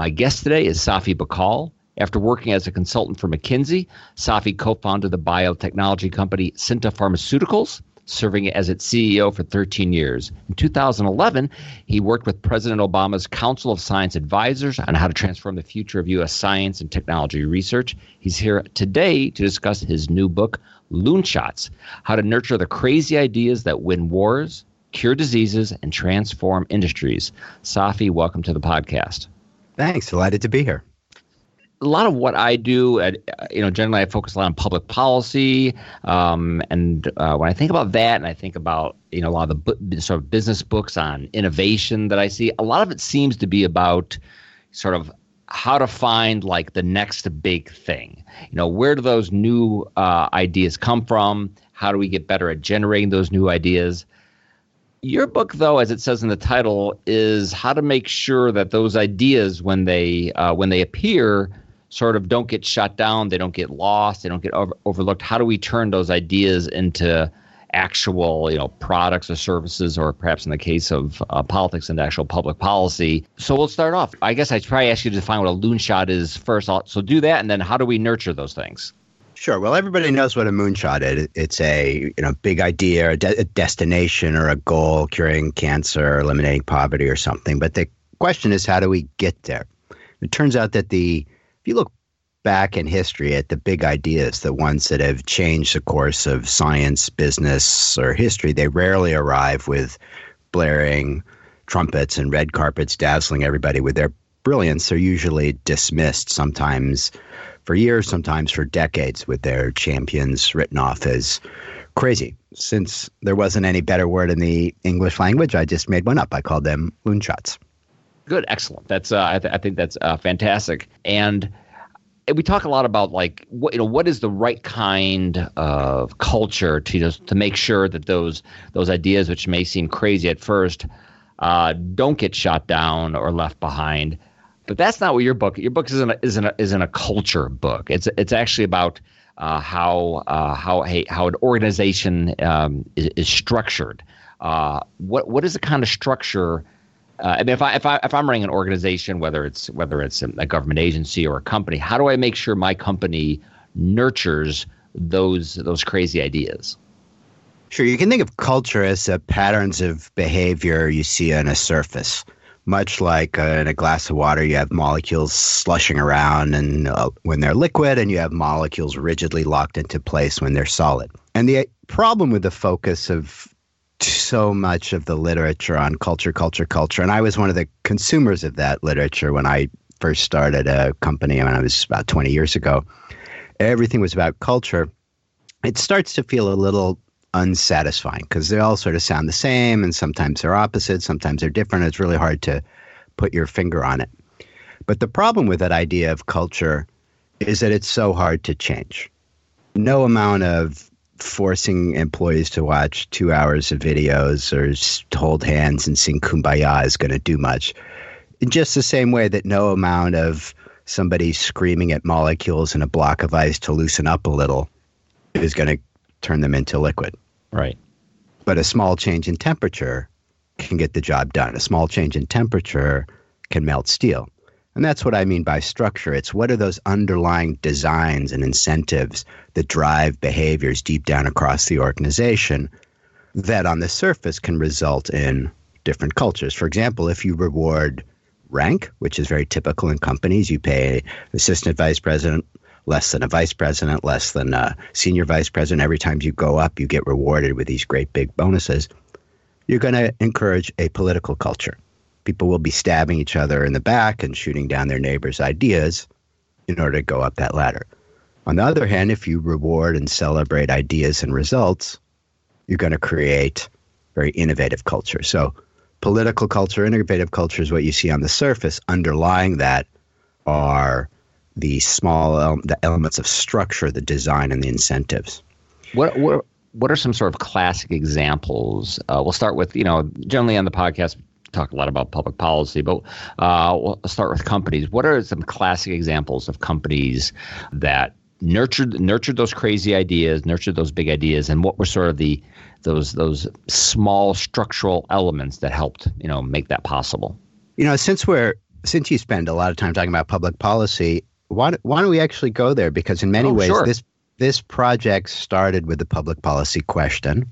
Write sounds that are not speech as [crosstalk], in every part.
My guest today is Safi Bahcall. After working as a consultant for McKinsey, Safi co founded the biotechnology company Synta Pharmaceuticals, serving as its CEO for 13 years. In 2011, he worked with President Obama's Council of Science Advisors on how to transform the future of U.S. science and technology research. He's here today to discuss his new book, Loonshots How to Nurture the Crazy Ideas That Win Wars, Cure Diseases, and Transform Industries. Safi, welcome to the podcast. Thanks. Delighted to be here a lot of what I do, at, you know, generally I focus a lot on public policy, um, and uh, when I think about that, and I think about you know a lot of the bu- sort of business books on innovation that I see, a lot of it seems to be about sort of how to find like the next big thing. You know, where do those new uh, ideas come from? How do we get better at generating those new ideas? Your book, though, as it says in the title, is how to make sure that those ideas, when they uh, when they appear, sort of don't get shut down, they don't get lost, they don't get over- overlooked. How do we turn those ideas into actual, you know, products or services, or perhaps in the case of uh, politics and actual public policy? So we'll start off. I guess I'd probably ask you to define what a loonshot is first. So do that, and then how do we nurture those things? Sure. Well, everybody knows what a moonshot is. It's a you know big idea, a, de- a destination, or a goal, curing cancer, eliminating poverty, or something. But the question is, how do we get there? It turns out that the if you look back in history at the big ideas, the ones that have changed the course of science, business, or history, they rarely arrive with blaring trumpets and red carpets dazzling everybody with their brilliance. They're usually dismissed, sometimes for years, sometimes for decades, with their champions written off as crazy. Since there wasn't any better word in the English language, I just made one up. I called them loonshots. Good, excellent. That's uh, I, th- I think that's uh, fantastic. And we talk a lot about like what you know what is the right kind of culture to to make sure that those those ideas which may seem crazy at first uh, don't get shot down or left behind. But that's not what your book. Your book isn't a, isn't a, isn't a culture book. It's it's actually about uh, how uh, how a, how an organization um, is, is, structured. Uh, what what is the kind of structure uh, I mean, if I if I if I'm running an organization, whether it's whether it's a government agency or a company, how do I make sure my company nurtures those those crazy ideas? Sure, you can think of culture as patterns of behavior you see on a surface. Much like uh, in a glass of water, you have molecules slushing around, and uh, when they're liquid, and you have molecules rigidly locked into place when they're solid. And the problem with the focus of so much of the literature on culture, culture, culture. And I was one of the consumers of that literature when I first started a company when I was about 20 years ago. Everything was about culture. It starts to feel a little unsatisfying because they all sort of sound the same and sometimes they're opposite, sometimes they're different. It's really hard to put your finger on it. But the problem with that idea of culture is that it's so hard to change. No amount of forcing employees to watch two hours of videos or hold hands and sing kumbaya is going to do much. In just the same way that no amount of somebody screaming at molecules in a block of ice to loosen up a little is going to turn them into liquid. Right. But a small change in temperature can get the job done. A small change in temperature can melt steel. And that's what I mean by structure. It's what are those underlying designs and incentives that drive behaviors deep down across the organization that on the surface can result in different cultures. For example, if you reward rank, which is very typical in companies, you pay assistant vice president less than a vice president, less than a senior vice president. Every time you go up, you get rewarded with these great big bonuses. You're going to encourage a political culture people will be stabbing each other in the back and shooting down their neighbors' ideas in order to go up that ladder. On the other hand, if you reward and celebrate ideas and results, you're going to create very innovative culture. So, political culture, innovative culture is what you see on the surface. Underlying that are the small the elements of structure, the design, and the incentives. What what what are some sort of classic examples? Uh, we'll start with you know generally on the podcast talk a lot about public policy, but uh, we'll start with companies. What are some classic examples of companies that nurtured nurtured those crazy ideas, nurtured those big ideas, and what were sort of the those those small structural elements that helped you know make that possible? You know, since we're since you spend a lot of time talking about public policy, why, why don't we actually go there? Because in many oh, ways, sure. this this project started with the public policy question.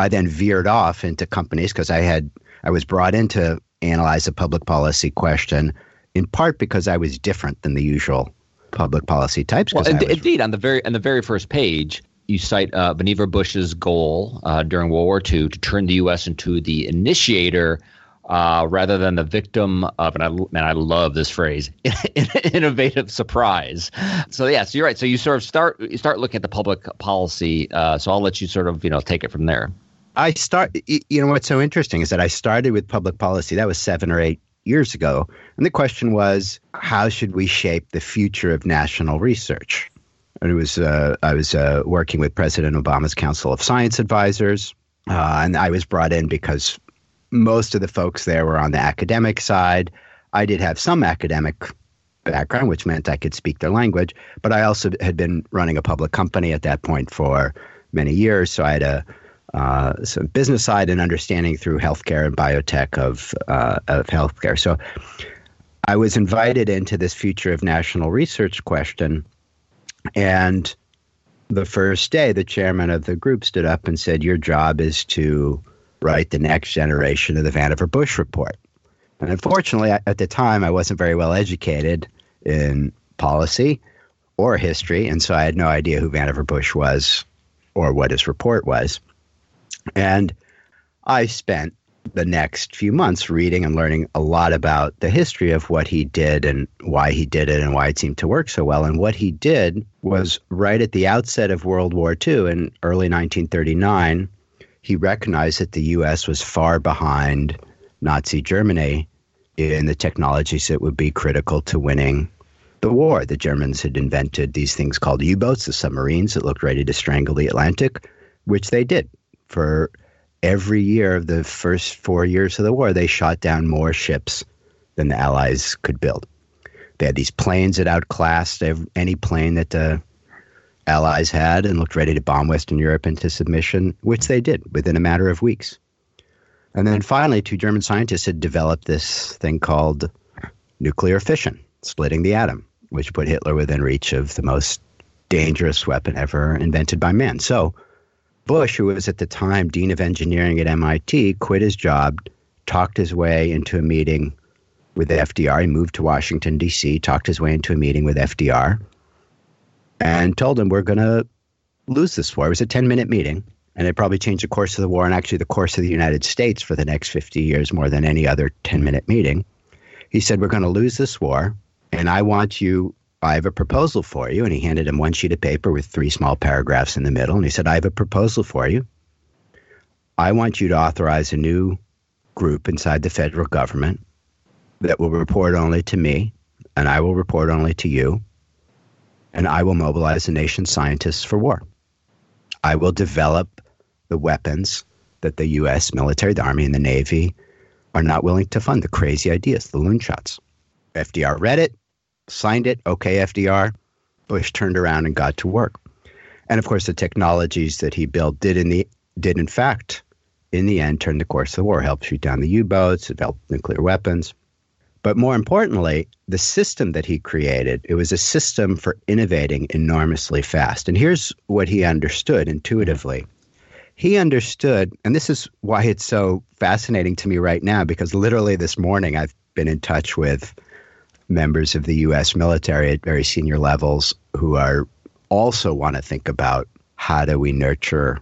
I then veered off into companies because I had I was brought in to analyze a public policy question, in part because I was different than the usual public policy types. Well, was, indeed, on the very on the very first page, you cite uh, Vannevar Bush's goal uh, during World War II to turn the U.S. into the initiator uh, rather than the victim of, and I, man, I love this phrase, [laughs] innovative surprise. So yeah, so you're right. So you sort of start you start looking at the public policy. Uh, so I'll let you sort of you know take it from there. I start. You know what's so interesting is that I started with public policy. That was seven or eight years ago, and the question was, how should we shape the future of national research? And it was uh, I was uh, working with President Obama's Council of Science Advisors, uh, and I was brought in because most of the folks there were on the academic side. I did have some academic background, which meant I could speak their language, but I also had been running a public company at that point for many years, so I had a uh, some business side and understanding through healthcare and biotech of uh, of healthcare. So I was invited into this future of national research question, and the first day, the chairman of the group stood up and said, "Your job is to write the next generation of the Vannevar Bush report." And unfortunately, at the time, I wasn't very well educated in policy or history, and so I had no idea who Vannevar Bush was or what his report was. And I spent the next few months reading and learning a lot about the history of what he did and why he did it and why it seemed to work so well. And what he did was right at the outset of World War II in early 1939, he recognized that the U.S. was far behind Nazi Germany in the technologies that would be critical to winning the war. The Germans had invented these things called U boats, the submarines that looked ready to strangle the Atlantic, which they did for every year of the first four years of the war, they shot down more ships than the Allies could build. They had these planes that outclassed any plane that the Allies had and looked ready to bomb Western Europe into submission, which they did within a matter of weeks. And then finally, two German scientists had developed this thing called nuclear fission, splitting the atom, which put Hitler within reach of the most dangerous weapon ever invented by man. So Bush, who was at the time dean of engineering at MIT, quit his job, talked his way into a meeting with FDR. He moved to Washington, D.C., talked his way into a meeting with FDR, and told him, We're going to lose this war. It was a 10 minute meeting, and it probably changed the course of the war and actually the course of the United States for the next 50 years more than any other 10 minute meeting. He said, We're going to lose this war, and I want you I have a proposal for you. And he handed him one sheet of paper with three small paragraphs in the middle. And he said, I have a proposal for you. I want you to authorize a new group inside the federal government that will report only to me, and I will report only to you, and I will mobilize the nation's scientists for war. I will develop the weapons that the U.S. military, the Army, and the Navy are not willing to fund the crazy ideas, the loon shots. FDR read it signed it, okay, FDR. Bush turned around and got to work. And of course, the technologies that he built did in the did in fact, in the end, turn the course of the war. Helped shoot down the U-boats, develop nuclear weapons. But more importantly, the system that he created, it was a system for innovating enormously fast. And here's what he understood intuitively. He understood, and this is why it's so fascinating to me right now, because literally this morning I've been in touch with members of the U.S. military at very senior levels who are also want to think about how do we nurture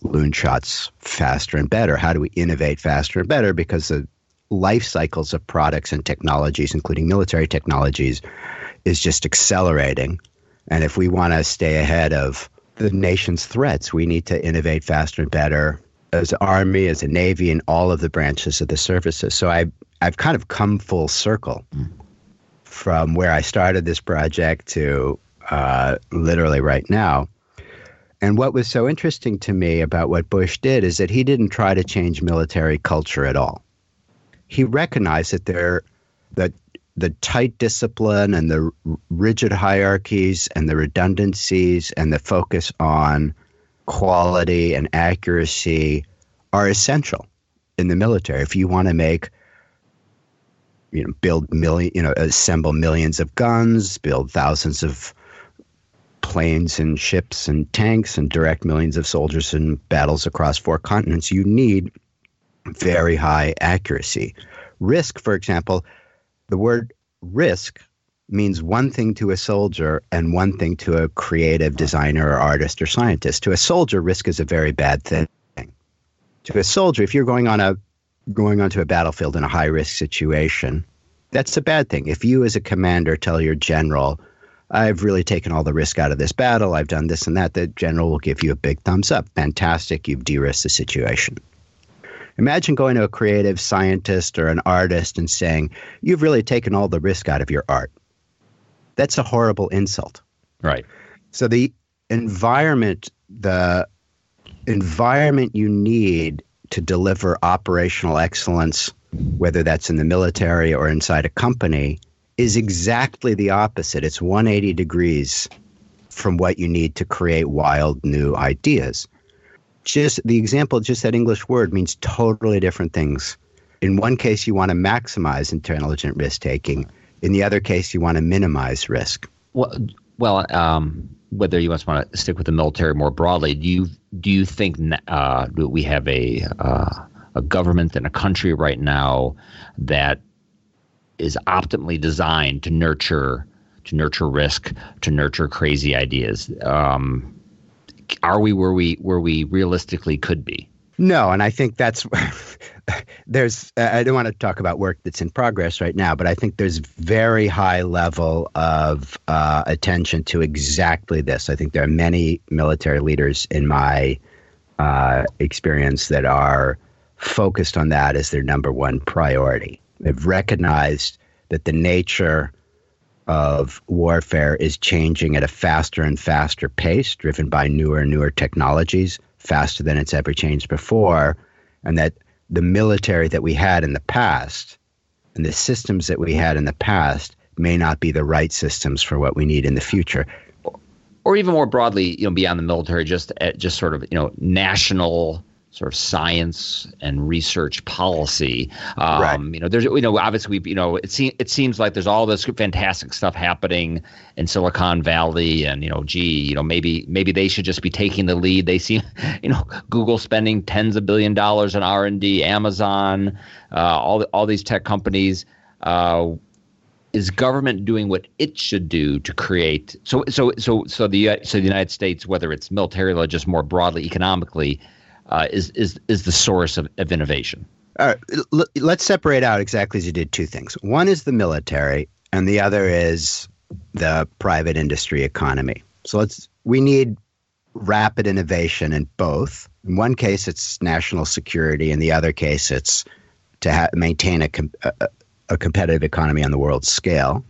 loon shots faster and better? How do we innovate faster and better? Because the life cycles of products and technologies, including military technologies, is just accelerating. And if we want to stay ahead of the nation's threats, we need to innovate faster and better as Army, as a Navy, and all of the branches of the services. So I, I've kind of come full circle. Mm from where I started this project to uh, literally right now. And what was so interesting to me about what Bush did is that he didn't try to change military culture at all. He recognized that there, that the tight discipline and the rigid hierarchies and the redundancies and the focus on quality and accuracy are essential in the military if you want to make you know, build million, you know, assemble millions of guns, build thousands of planes and ships and tanks, and direct millions of soldiers in battles across four continents. You need very high accuracy. Risk, for example, the word risk means one thing to a soldier and one thing to a creative designer or artist or scientist. To a soldier, risk is a very bad thing. To a soldier, if you're going on a going onto a battlefield in a high risk situation, that's a bad thing. If you as a commander tell your general, I've really taken all the risk out of this battle, I've done this and that, the general will give you a big thumbs up. Fantastic, you've de-risked the situation. Imagine going to a creative scientist or an artist and saying, You've really taken all the risk out of your art. That's a horrible insult. Right. So the environment, the environment you need to deliver operational excellence, whether that's in the military or inside a company, is exactly the opposite. It's 180 degrees from what you need to create wild new ideas. Just the example, just that English word means totally different things. In one case, you want to maximize intelligent risk taking. In the other case, you want to minimize risk. Well, well, um, whether you want to stick with the military more broadly, do you do you think uh, we have a uh, a government and a country right now that is optimally designed to nurture to nurture risk, to nurture crazy ideas? Um, are we where we where we realistically could be? No, and I think that's [laughs] there's I don't want to talk about work that's in progress right now, but I think there's very high level of uh, attention to exactly this. I think there are many military leaders in my uh, experience that are focused on that as their number one priority. They've recognized that the nature of warfare is changing at a faster and faster pace, driven by newer and newer technologies, faster than it's ever changed before, and that the military that we had in the past and the systems that we had in the past may not be the right systems for what we need in the future. Or even more broadly you know beyond the military just uh, just sort of you know national sort of science and research policy. Um, right. You know, there's you know obviously we you know it seems it seems like there's all this fantastic stuff happening in Silicon Valley, and you know, gee, you know maybe maybe they should just be taking the lead. They seem [laughs] you know Google spending tens of billion dollars on R and D, Amazon, uh, all the, all these tech companies. Uh, is government doing what it should do to create so so so so the so the United States whether it's militarily or just more broadly economically uh, is is is the source of, of innovation. All right, let's separate out exactly as you did two things. One is the military, and the other is the private industry economy. So let's we need rapid innovation in both. In one case, it's national security. In the other case, it's to ha- maintain a, com- a, a competitive economy on the world scale.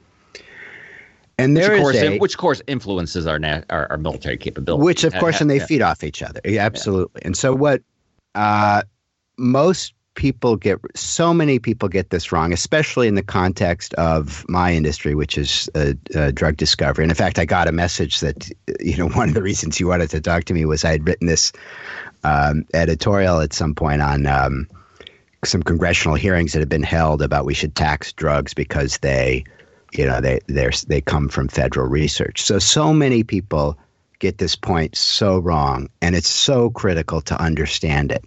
And there which, of course, a, which of course influences our, na- our, our military capability. Which of course, and they [laughs] yeah. feed off each other. Yeah, absolutely. Yeah. And so what uh, most people get, so many people get this wrong, especially in the context of my industry, which is uh, uh, drug discovery. And in fact, I got a message that you know [laughs] one of the reasons you wanted to talk to me was I had written this um, editorial at some point on. Um, some congressional hearings that have been held about we should tax drugs because they you know they they they come from federal research. So so many people get this point so wrong, and it's so critical to understand it.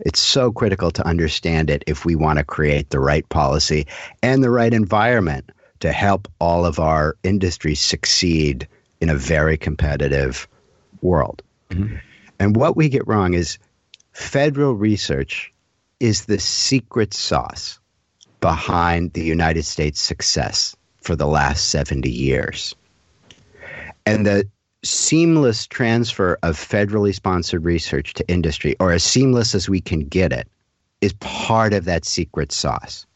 It's so critical to understand it if we want to create the right policy and the right environment to help all of our industries succeed in a very competitive world. Mm-hmm. And what we get wrong is federal research is the secret sauce behind the United States' success for the last 70 years. And the seamless transfer of federally sponsored research to industry, or as seamless as we can get it, is part of that secret sauce.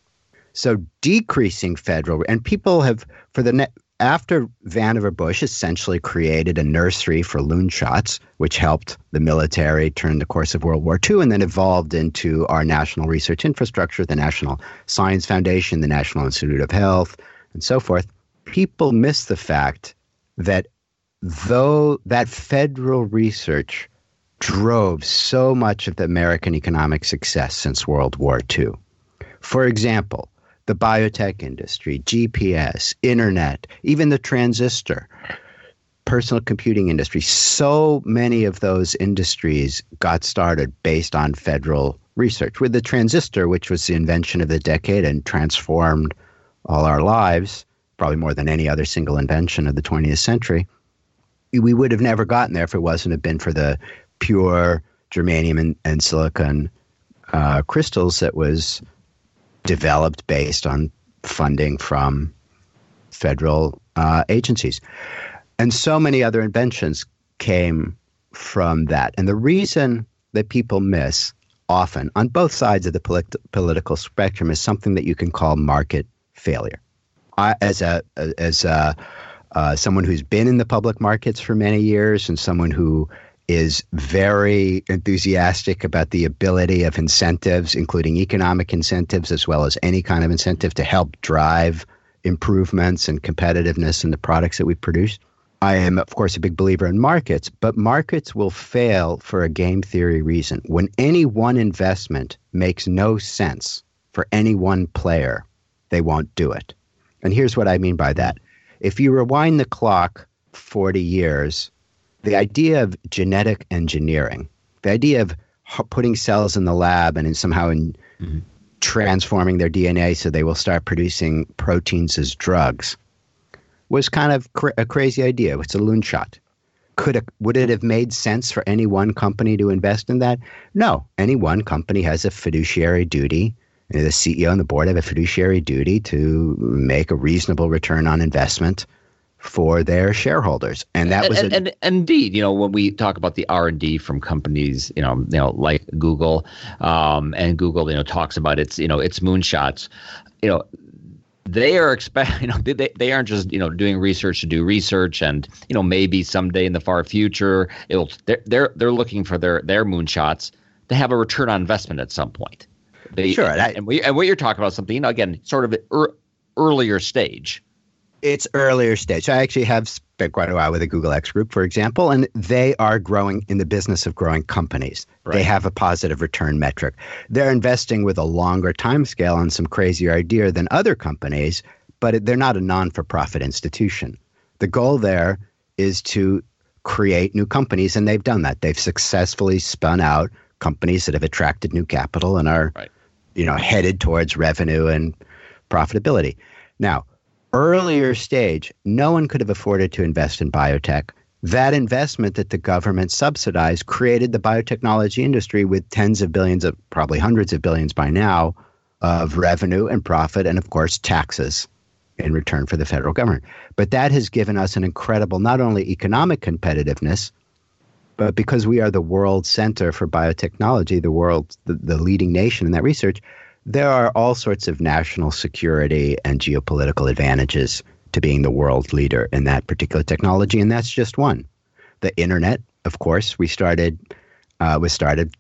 So decreasing federal, and people have, for the net, after Vannevar Bush essentially created a nursery for loon shots, which helped the military turn the course of World War II and then evolved into our national research infrastructure, the National Science Foundation, the National Institute of Health, and so forth, people miss the fact that though that federal research drove so much of the American economic success since World War II. For example, the biotech industry, GPS, internet, even the transistor, personal computing industry. So many of those industries got started based on federal research. With the transistor, which was the invention of the decade and transformed all our lives, probably more than any other single invention of the 20th century, we would have never gotten there if it wasn't have been for the pure germanium and, and silicon uh, crystals that was developed based on funding from federal uh, agencies. And so many other inventions came from that. And the reason that people miss often on both sides of the polit- political spectrum is something that you can call market failure. I, as a as a, uh, someone who's been in the public markets for many years and someone who is very enthusiastic about the ability of incentives, including economic incentives as well as any kind of incentive to help drive improvements and competitiveness in the products that we produce. I am, of course, a big believer in markets, but markets will fail for a game theory reason. When any one investment makes no sense for any one player, they won't do it. And here's what I mean by that. If you rewind the clock 40 years, the idea of genetic engineering, the idea of putting cells in the lab and in somehow in mm-hmm. transforming their DNA so they will start producing proteins as drugs, was kind of cr- a crazy idea. It's a loon shot. Could a, would it have made sense for any one company to invest in that? No. Any one company has a fiduciary duty. The CEO and the board have a fiduciary duty to make a reasonable return on investment for their shareholders, and that was and, a, and, and, indeed, you know, when we talk about the R and D from companies, you know, you know, like Google, um, and Google, you know, talks about its, you know, its moonshots, you know, they are expect [laughs] you know they, they aren't just you know doing research to do research and you know maybe someday in the far future it'll they're they're, they're looking for their their moonshots to have a return on investment at some point they, sure and, and, we, and what you're talking about something you know again sort of er, earlier stage it's earlier stage. I actually have spent quite a while with the Google X Group, for example, and they are growing in the business of growing companies. Right. They have a positive return metric. They're investing with a longer time scale on some crazier idea than other companies, but they're not a non-for-profit institution. The goal there is to create new companies, and they've done that. They've successfully spun out companies that have attracted new capital and are, right. You know, headed towards revenue and profitability. Now, earlier stage, no one could have afforded to invest in biotech. That investment that the government subsidized created the biotechnology industry with tens of billions of, probably hundreds of billions by now, of revenue and profit, and of course, taxes in return for the federal government. But that has given us an incredible, not only economic competitiveness, but because we are the world center for biotechnology, the world, the, the leading nation in that research, there are all sorts of national security and geopolitical advantages to being the world leader in that particular technology, and that's just one. The internet, of course, we started uh, was started.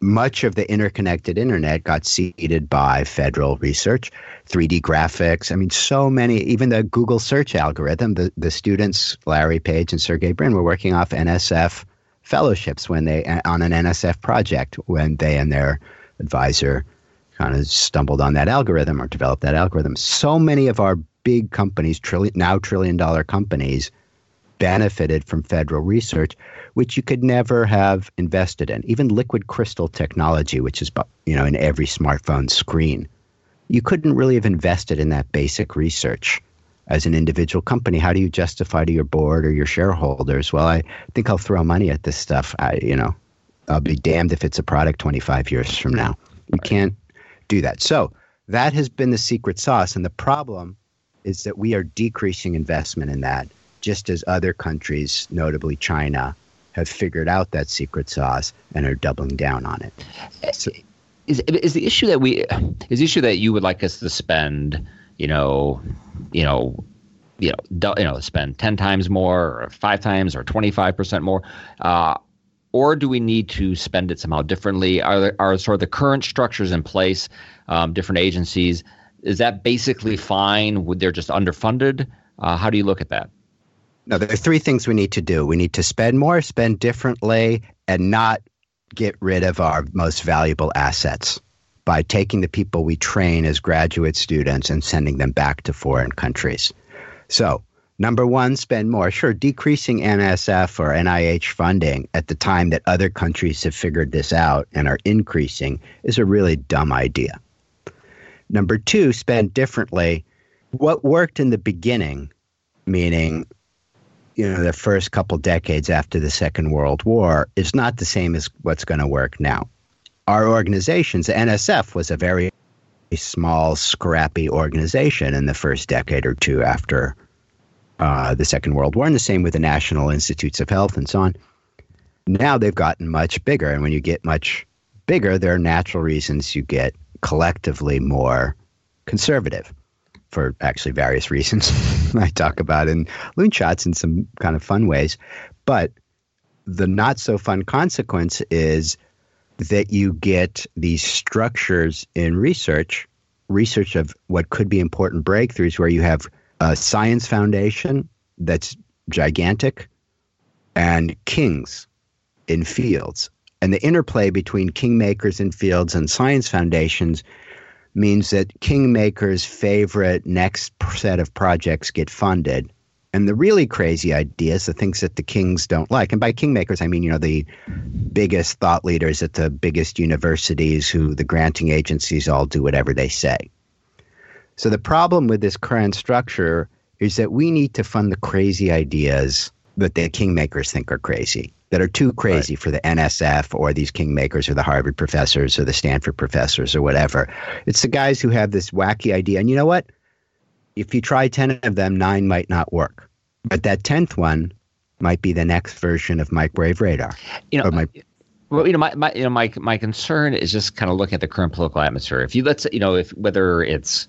Much of the interconnected internet got seeded by federal research, 3D graphics. I mean, so many. Even the Google search algorithm. The the students, Larry Page and Sergey Brin, were working off NSF fellowships when they uh, on an NSF project when they and their advisor kind of stumbled on that algorithm or developed that algorithm. So many of our big companies, trillion, now trillion dollar companies, benefited from federal research, which you could never have invested in. Even liquid crystal technology, which is you know in every smartphone screen, you couldn't really have invested in that basic research as an individual company. How do you justify to your board or your shareholders? Well, I think I'll throw money at this stuff. I, you know, I'll be damned if it's a product 25 years from now. You can't do that. So that has been the secret sauce. And the problem is that we are decreasing investment in that, just as other countries, notably China, have figured out that secret sauce and are doubling down on it. So, is is the issue that we is the issue that you would like us to spend, you know, you know, you know, you know, spend ten times more, or five times, or twenty five percent more, uh, or do we need to spend it somehow differently? Are there, are sort of the current structures in place, um, different agencies? Is that basically fine? Would they're just underfunded? Uh, how do you look at that? No, there are three things we need to do. We need to spend more, spend differently, and not get rid of our most valuable assets. by taking the people we train as graduate students and sending them back to foreign countries. So, number one, spend more. Sure, decreasing NSF or NIH funding at the time that other countries have figured this out and are increasing is a really dumb idea. Number two, spend differently. What worked in the beginning, meaning you know the first couple decades after the Second World War, is not the same as what's going to work now. Our organizations, NSF, was a very small, scrappy organization in the first decade or two after uh, the Second World War, and the same with the National Institutes of Health and so on. Now they've gotten much bigger, and when you get much bigger, there are natural reasons you get collectively more conservative for actually various reasons [laughs] I talk about in Loonshots in some kind of fun ways. But the not so fun consequence is that you get these structures in research, research of what could be important breakthroughs, where you have a science foundation that's gigantic and kings in fields. And the interplay between kingmakers in fields and science foundations means that kingmakers' favorite next set of projects get funded. And the really crazy ideas, the things that the kings don't like, and by kingmakers, I mean, you know, the biggest thought leaders at the biggest universities who the granting agencies all do whatever they say. So the problem with this current structure is that we need to fund the crazy ideas that the kingmakers think are crazy that are too crazy right. for the NSF or these kingmakers or the Harvard professors or the Stanford professors or whatever. It's the guys who have this wacky idea. And you know what? If you try 10 of them, nine might not work. But that 10th one might be the next version of microwave radar. You know, my, uh, well, you know, my, my, you know, my, my concern is just kind of looking at the current political atmosphere. If you let's, you know, if whether it's,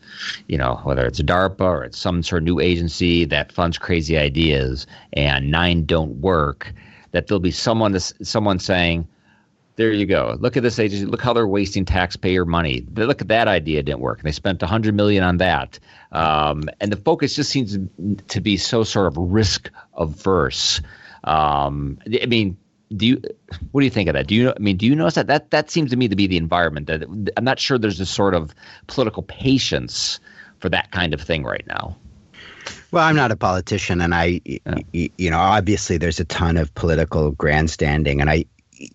you know, whether it's a DARPA or it's some sort of new agency that funds crazy ideas and nine don't work, that there'll be someone someone saying, "There you go. Look at this agency. Look how they're wasting taxpayer money. Look at that idea didn't work. They spent hundred million on that." Um, and the focus just seems to be so sort of risk averse. Um, I mean, do you what do you think of that do you i mean do you notice that that that seems to me to be the environment that i'm not sure there's a sort of political patience for that kind of thing right now well, I'm not a politician, and I, you know, obviously there's a ton of political grandstanding, and I,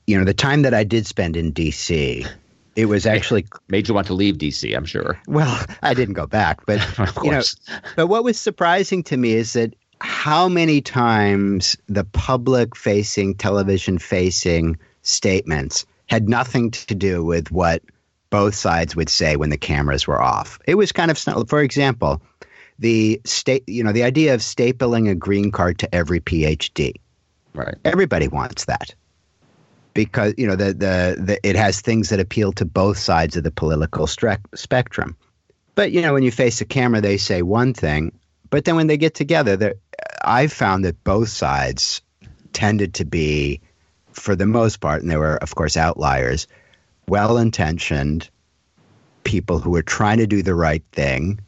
you know, the time that I did spend in D.C., it was actually made you want to leave DC. I'm sure. Well, I didn't go back, but [laughs] you know, but what was surprising to me is that how many times the public-facing, television-facing statements had nothing to do with what both sides would say when the cameras were off. It was kind of, for example, the state, you know, the idea of stapling a green card to every PhD. Right. Everybody wants that because you know the, the the it has things that appeal to both sides of the political stre- spectrum. But you know, when you face a camera, they say one thing, but then when they get together, I've found that both sides tended to be, for the most part, and there were of course outliers, well-intentioned people who were trying to do the right thing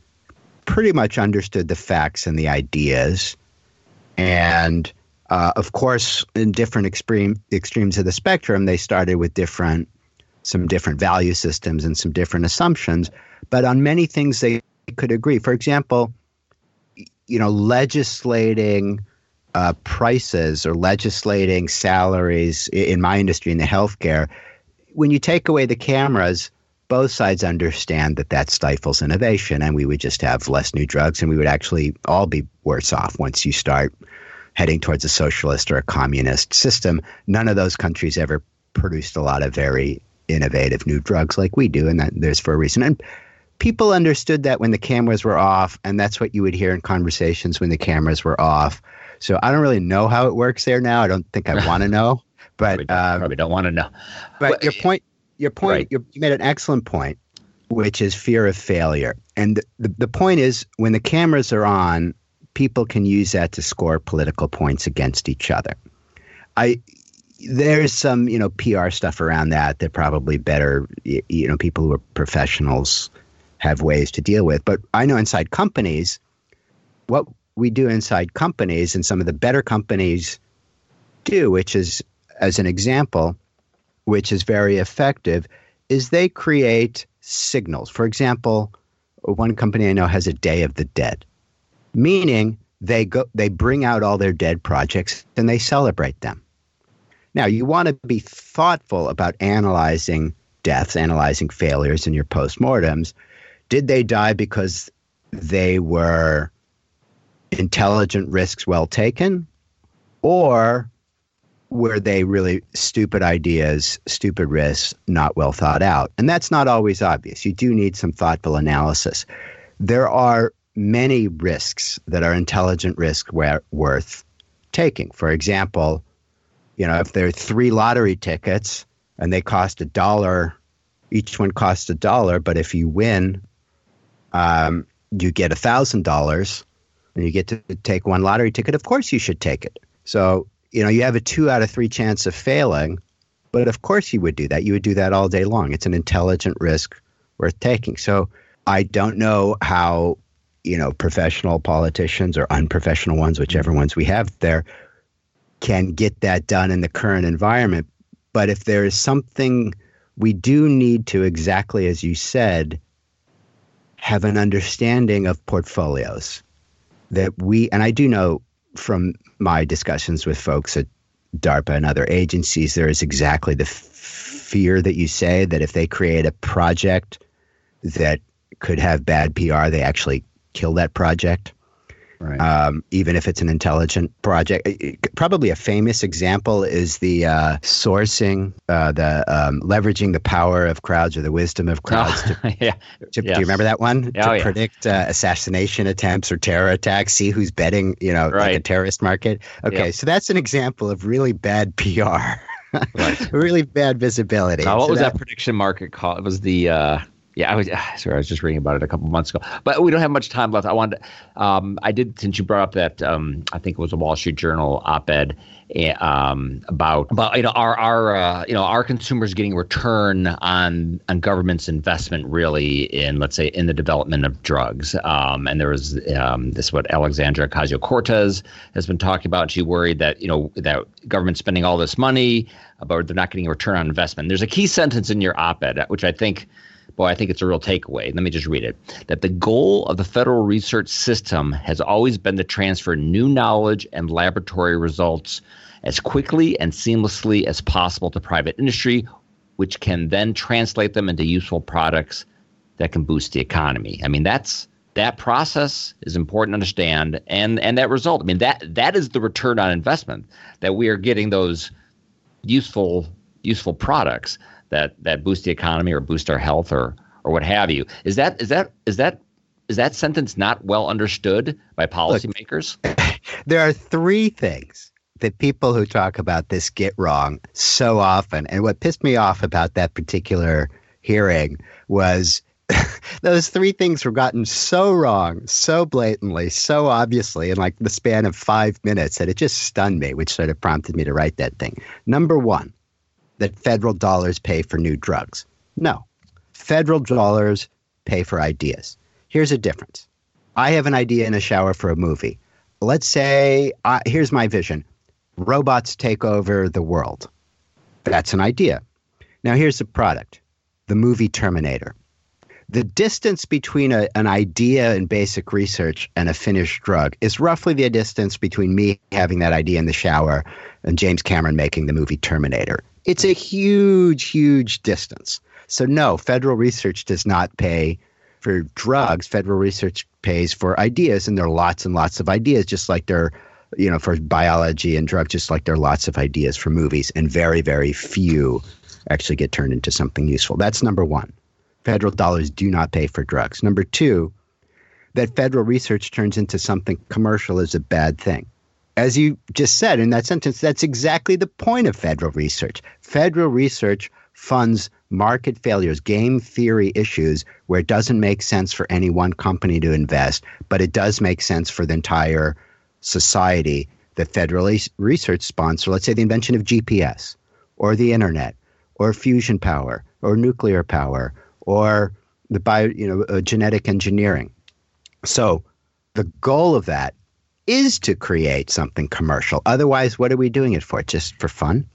pretty much understood the facts and the ideas. And uh, of course, in different extreme extremes of the spectrum, they started with different some different value systems and some different assumptions. But on many things, they could agree. For example, you know, legislating uh, prices or legislating salaries in my industry in the healthcare. When you take away the cameras, both sides understand that that stifles innovation and we would just have less new drugs and we would actually all be worse off once you start heading towards a socialist or a communist system. None of those countries ever produced a lot of very innovative new drugs like we do, and that there's for a reason. And people understood that when the cameras were off, and that's what you would hear in conversations when the cameras were off. So I don't really know how it works there now. I don't think I want to [laughs] know, but probably don't, um, probably don't want to know. But well, your point your point right. you made an excellent point which is fear of failure. And the, the point is when the cameras are on people can use that to score political points against each other. I there's some you know pr stuff around that that probably better you know people who are professionals have ways to deal with. But i know inside companies what we do inside companies and some of the better companies do which is as an example which is very effective, is they create signals. For example, one company I know has a Day of the Dead, meaning they go they bring out all their dead projects and they celebrate them. Now, you want to be thoughtful about analyzing deaths, analyzing failures in your postmortems. Did they die because they were intelligent risks well taken? Or were they really stupid ideas, stupid risks, not well thought out? And that's not always obvious. You do need some thoughtful analysis. There are many risks that are intelligent risk worth taking. For example, you know, if there are three lottery tickets and they cost a dollar, each one costs a dollar, but if you win, um, you get a thousand dollars and you get to take one lottery ticket, of course you should take it. So, you know, you have a two out of three chance of failing, but of course you would do that. You would do that all day long. It's an intelligent risk worth taking. So I don't know how, you know, professional politicians or unprofessional ones, whichever mm-hmm. ones we have there, can get that done in the current environment. But if there is something we do need to, exactly as you said, have an understanding of portfolios that we, and I do know from my discussions with folks at DARPA and other agencies, there is exactly the f- fear that you say that if they create a project that could have bad PR, they actually kill that project. Right. Um, even if it's an intelligent project. Probably a famous example is the uh, sourcing, uh, the um, leveraging the power of crowds or the wisdom of crowds. Oh, to, [laughs] yeah. To, yes. Do you remember that one? Oh, to yeah. predict uh, assassination attempts or terror attacks, see who's betting, you know, right. like a terrorist market. Okay, yep. so that's an example of really bad [laughs] PR. right. really bad visibility. Now, what so was that, that, prediction market called? It was the uh, yeah, I was [sighs] sorry. I was just reading about it a couple months ago, but we don't have much time left. I wanted, um, I did since you brought up that um, I think it was a Wall Street Journal op-ed eh, um, about about you know our our uh, you know our consumers getting return on on government's investment really in let's say in the development of drugs. Um, and there was um, this what Alexandra Ocasio Cortez has been talking about. She worried that you know that government spending all this money, but they're not getting a return on investment. There's a key sentence in your op-ed which I think boy, I think it's a real takeaway. Let me just read it. That the goal of the federal research system has always been to transfer new knowledge and laboratory results as quickly and seamlessly as possible to private industry, which can then translate them into useful products that can boost the economy. I mean, that's that process is important to understand and and that result. I mean, that that is the return on investment that we are getting those useful useful products that that boost the economy or boost our health or or what have you. Is that is that is that is that sentence not well understood by policymakers? Look, [laughs] there are three things that people who talk about this get wrong so often. And what pissed me off about that particular hearing was [laughs] those three things were gotten so wrong, so blatantly, so obviously in like the span of five minutes that it just stunned me, which sort of prompted me to write that thing. Number one, that federal dollars pay for new drugs. No, federal dollars pay for ideas. Here's a difference. I have an idea in a shower for a movie. Let's say, here's my vision robots take over the world. That's an idea. Now, here's the product the movie Terminator. The distance between a, an idea in basic research and a finished drug is roughly the distance between me having that idea in the shower and James Cameron making the movie Terminator. It's a huge, huge distance. So, no, federal research does not pay for drugs. Federal research pays for ideas, and there are lots and lots of ideas, just like there, are, you know, for biology and drugs, just like there are lots of ideas for movies, and very, very few actually get turned into something useful. That's number one. Federal dollars do not pay for drugs. Number two, that federal research turns into something commercial is a bad thing as you just said in that sentence, that's exactly the point of federal research. Federal research funds market failures, game theory issues where it doesn't make sense for any one company to invest, but it does make sense for the entire society. The federal research sponsor, let's say the invention of GPS or the internet or fusion power or nuclear power or the bio, you know, uh, genetic engineering. So the goal of that is to create something commercial. Otherwise, what are we doing it for? Just for fun?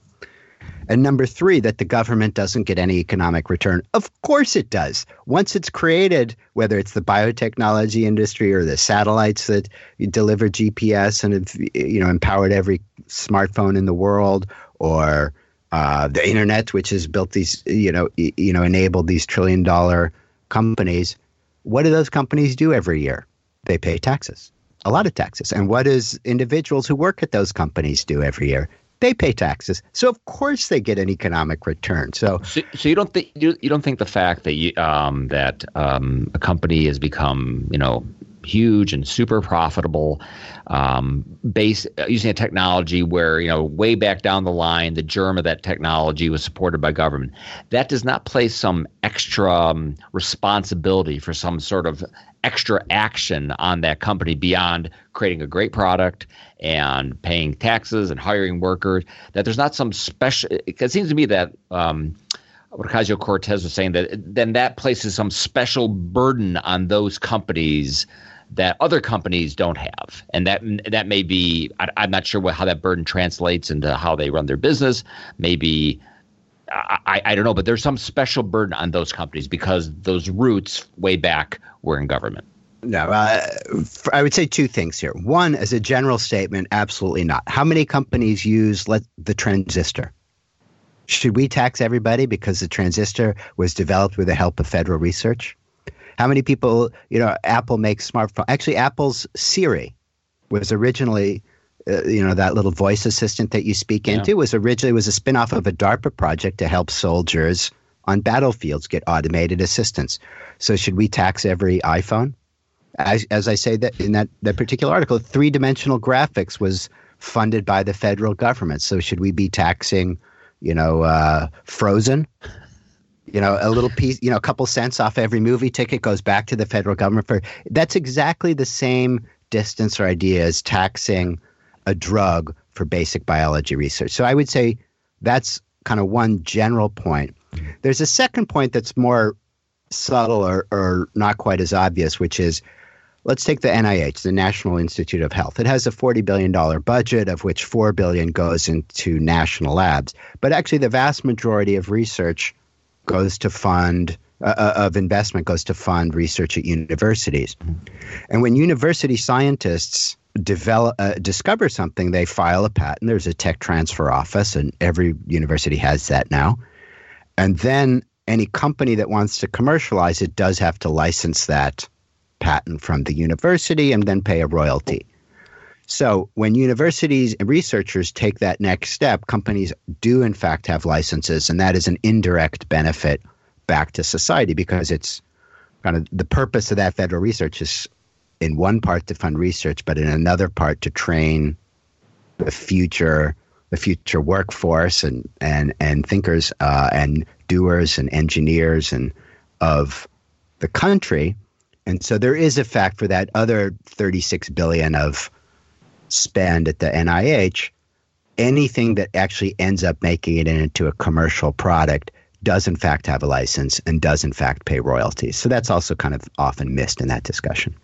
And number three, that the government doesn't get any economic return. Of course it does. Once it's created, whether it's the biotechnology industry or the satellites that deliver GPS and have you know empowered every smartphone in the world, or uh, the internet, which has built these you know you know enabled these trillion dollar companies. What do those companies do every year? They pay taxes, a lot of taxes. And what does individuals who work at those companies do every year? they pay taxes. So of course they get an economic return. So, so, so you don't think you, you don't think the fact that you um, that um, a company has become you know huge and super profitable, um, base using a technology where you know way back down the line the germ of that technology was supported by government. That does not place some extra um, responsibility for some sort of extra action on that company beyond creating a great product and paying taxes and hiring workers. That there's not some special. It seems to me that. Um, Ocasio Cortez was saying that then that places some special burden on those companies that other companies don't have, and that that may be I, am not sure what, how that burden translates into how they run their business. Maybe I, I don't know, but there's some special burden on those companies because those roots way back were in government. No, uh, I would say two things here. One, as a general statement, absolutely not. How many companies use let the transistor? Should we tax everybody because the transistor was developed with the help of federal research? How many people, you know, Apple makes smartphone. Actually, Apple's Siri was originally uh, you know that little voice assistant that you speak yeah. into was originally was a spin-off of a DARPA project to help soldiers on battlefields get automated assistance. So should we tax every iPhone? As, as I say that in that, that particular article, three-dimensional graphics was funded by the federal government. So should we be taxing, you know, uh, Frozen? You know, a little piece, you know, a couple cents off every movie ticket goes back to the federal government for. That's exactly the same distance or idea as taxing a drug for basic biology research. So I would say that's kind of one general point. There's a second point that's more subtle or, or not quite as obvious, which is let's take the NIH, the National Institute of Health. It has a $40 billion budget, of which 4 billion goes into national labs. But actually, the vast majority of research goes to fund. Uh, uh of investment goes to fund research at universities. And when university scientists develop uh, discover something, they file a patent. There's a tech transfer office, and every university has that now. And then any company that wants to commercialize it does have to license that patent from the university and then pay a royalty. So when universities and researchers take that next step, companies do in fact have licenses, and that is an indirect benefit back to society because it's kind of the purpose of that federal research is in one part to fund research, but in another part to train the future the future workforce and and and thinkers uh, and doers and engineers and of the country. And so there is a fact for that other 36 billion of spend at the NIH. Anything that actually ends up making it into a commercial product does in fact have a license and does in fact pay royalties. So that's also kind of often missed in that discussion.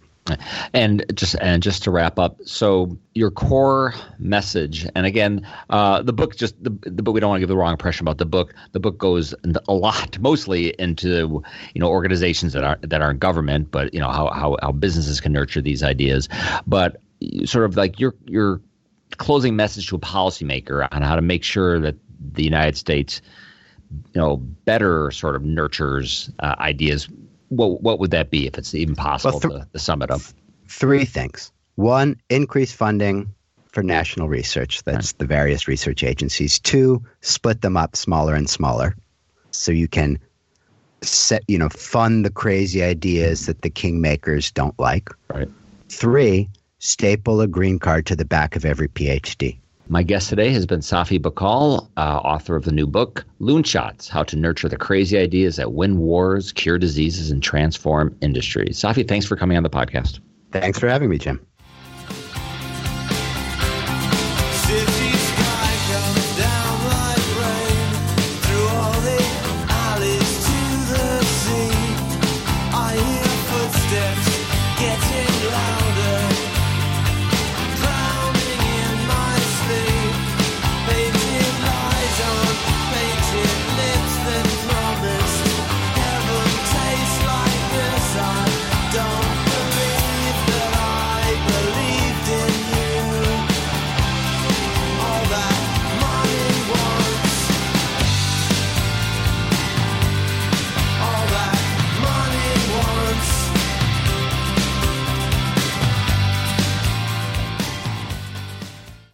And just and just to wrap up, so your core message, and again, uh, the book just the, the book. We don't want to give the wrong impression about the book. The book goes a lot, [laughs] mostly into you know organizations that are that aren't government, but you know how how how businesses can nurture these ideas. But sort of like your your closing message to a policymaker on how to make sure that the United States, you know, better sort of nurtures uh, ideas what what would that be if it's even possible well, th- to, to sum it up? Three things. One, increase funding for national research. That's right. the various research agencies. Two, split them up smaller and smaller, so you can set you know fund the crazy ideas that the kingmakers don't like. Right. Three, staple a green card to the back of every PhD. My guest today has been Safi Bahcall, uh, author of the new book, Loonshots How to Nurture the Crazy Ideas That Win Wars, Cure Diseases, and Transform Industries. Safi, thanks for coming on the podcast. Thanks for having me, Jim.